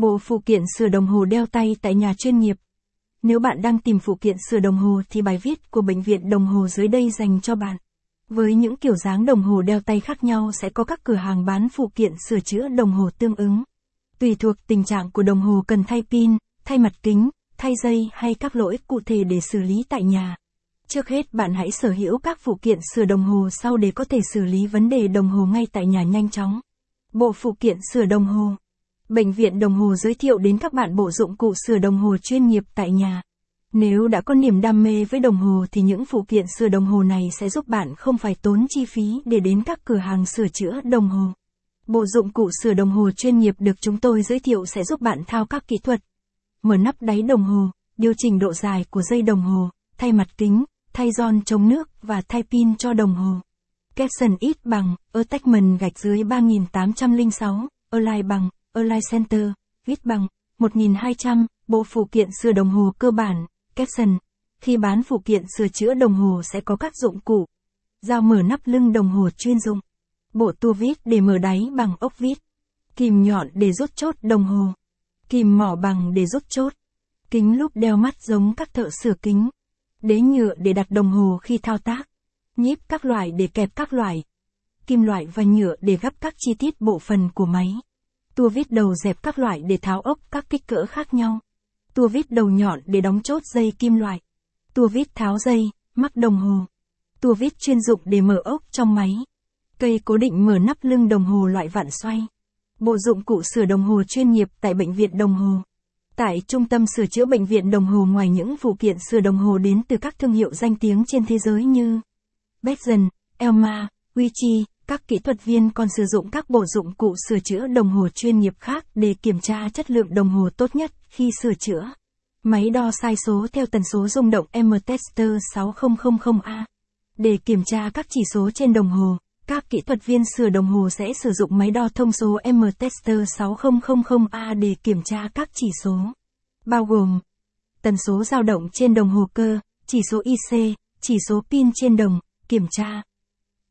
Bộ phụ kiện sửa đồng hồ đeo tay tại nhà chuyên nghiệp. Nếu bạn đang tìm phụ kiện sửa đồng hồ thì bài viết của bệnh viện đồng hồ dưới đây dành cho bạn. Với những kiểu dáng đồng hồ đeo tay khác nhau sẽ có các cửa hàng bán phụ kiện sửa chữa đồng hồ tương ứng. Tùy thuộc tình trạng của đồng hồ cần thay pin, thay mặt kính, thay dây hay các lỗi cụ thể để xử lý tại nhà. Trước hết bạn hãy sở hữu các phụ kiện sửa đồng hồ sau để có thể xử lý vấn đề đồng hồ ngay tại nhà nhanh chóng. Bộ phụ kiện sửa đồng hồ Bệnh viện đồng hồ giới thiệu đến các bạn bộ dụng cụ sửa đồng hồ chuyên nghiệp tại nhà. Nếu đã có niềm đam mê với đồng hồ thì những phụ kiện sửa đồng hồ này sẽ giúp bạn không phải tốn chi phí để đến các cửa hàng sửa chữa đồng hồ. Bộ dụng cụ sửa đồng hồ chuyên nghiệp được chúng tôi giới thiệu sẽ giúp bạn thao các kỹ thuật. Mở nắp đáy đồng hồ, điều chỉnh độ dài của dây đồng hồ, thay mặt kính, thay giòn chống nước và thay pin cho đồng hồ. Capson ít bằng, attachment gạch dưới 3806, align bằng, align center, viết bằng, 1200, bộ phụ kiện sửa đồng hồ cơ bản, caption. Khi bán phụ kiện sửa chữa đồng hồ sẽ có các dụng cụ. Dao mở nắp lưng đồng hồ chuyên dụng. Bộ tua vít để mở đáy bằng ốc vít. Kìm nhọn để rút chốt đồng hồ. Kìm mỏ bằng để rút chốt. Kính lúp đeo mắt giống các thợ sửa kính. Đế nhựa để đặt đồng hồ khi thao tác. Nhíp các loại để kẹp các loại. Kim loại và nhựa để gấp các chi tiết bộ phận của máy. Tua vít đầu dẹp các loại để tháo ốc các kích cỡ khác nhau. Tua vít đầu nhọn để đóng chốt dây kim loại. Tua vít tháo dây, mắc đồng hồ. Tua vít chuyên dụng để mở ốc trong máy. Cây cố định mở nắp lưng đồng hồ loại vặn xoay. Bộ dụng cụ sửa đồng hồ chuyên nghiệp tại bệnh viện đồng hồ. Tại trung tâm sửa chữa bệnh viện đồng hồ ngoài những phụ kiện sửa đồng hồ đến từ các thương hiệu danh tiếng trên thế giới như Betson, Elma, Wichi, các kỹ thuật viên còn sử dụng các bộ dụng cụ sửa chữa đồng hồ chuyên nghiệp khác để kiểm tra chất lượng đồng hồ tốt nhất khi sửa chữa. Máy đo sai số theo tần số rung động M-Tester 6000A. Để kiểm tra các chỉ số trên đồng hồ, các kỹ thuật viên sửa đồng hồ sẽ sử dụng máy đo thông số M-Tester 6000A để kiểm tra các chỉ số. Bao gồm tần số dao động trên đồng hồ cơ, chỉ số IC, chỉ số pin trên đồng, kiểm tra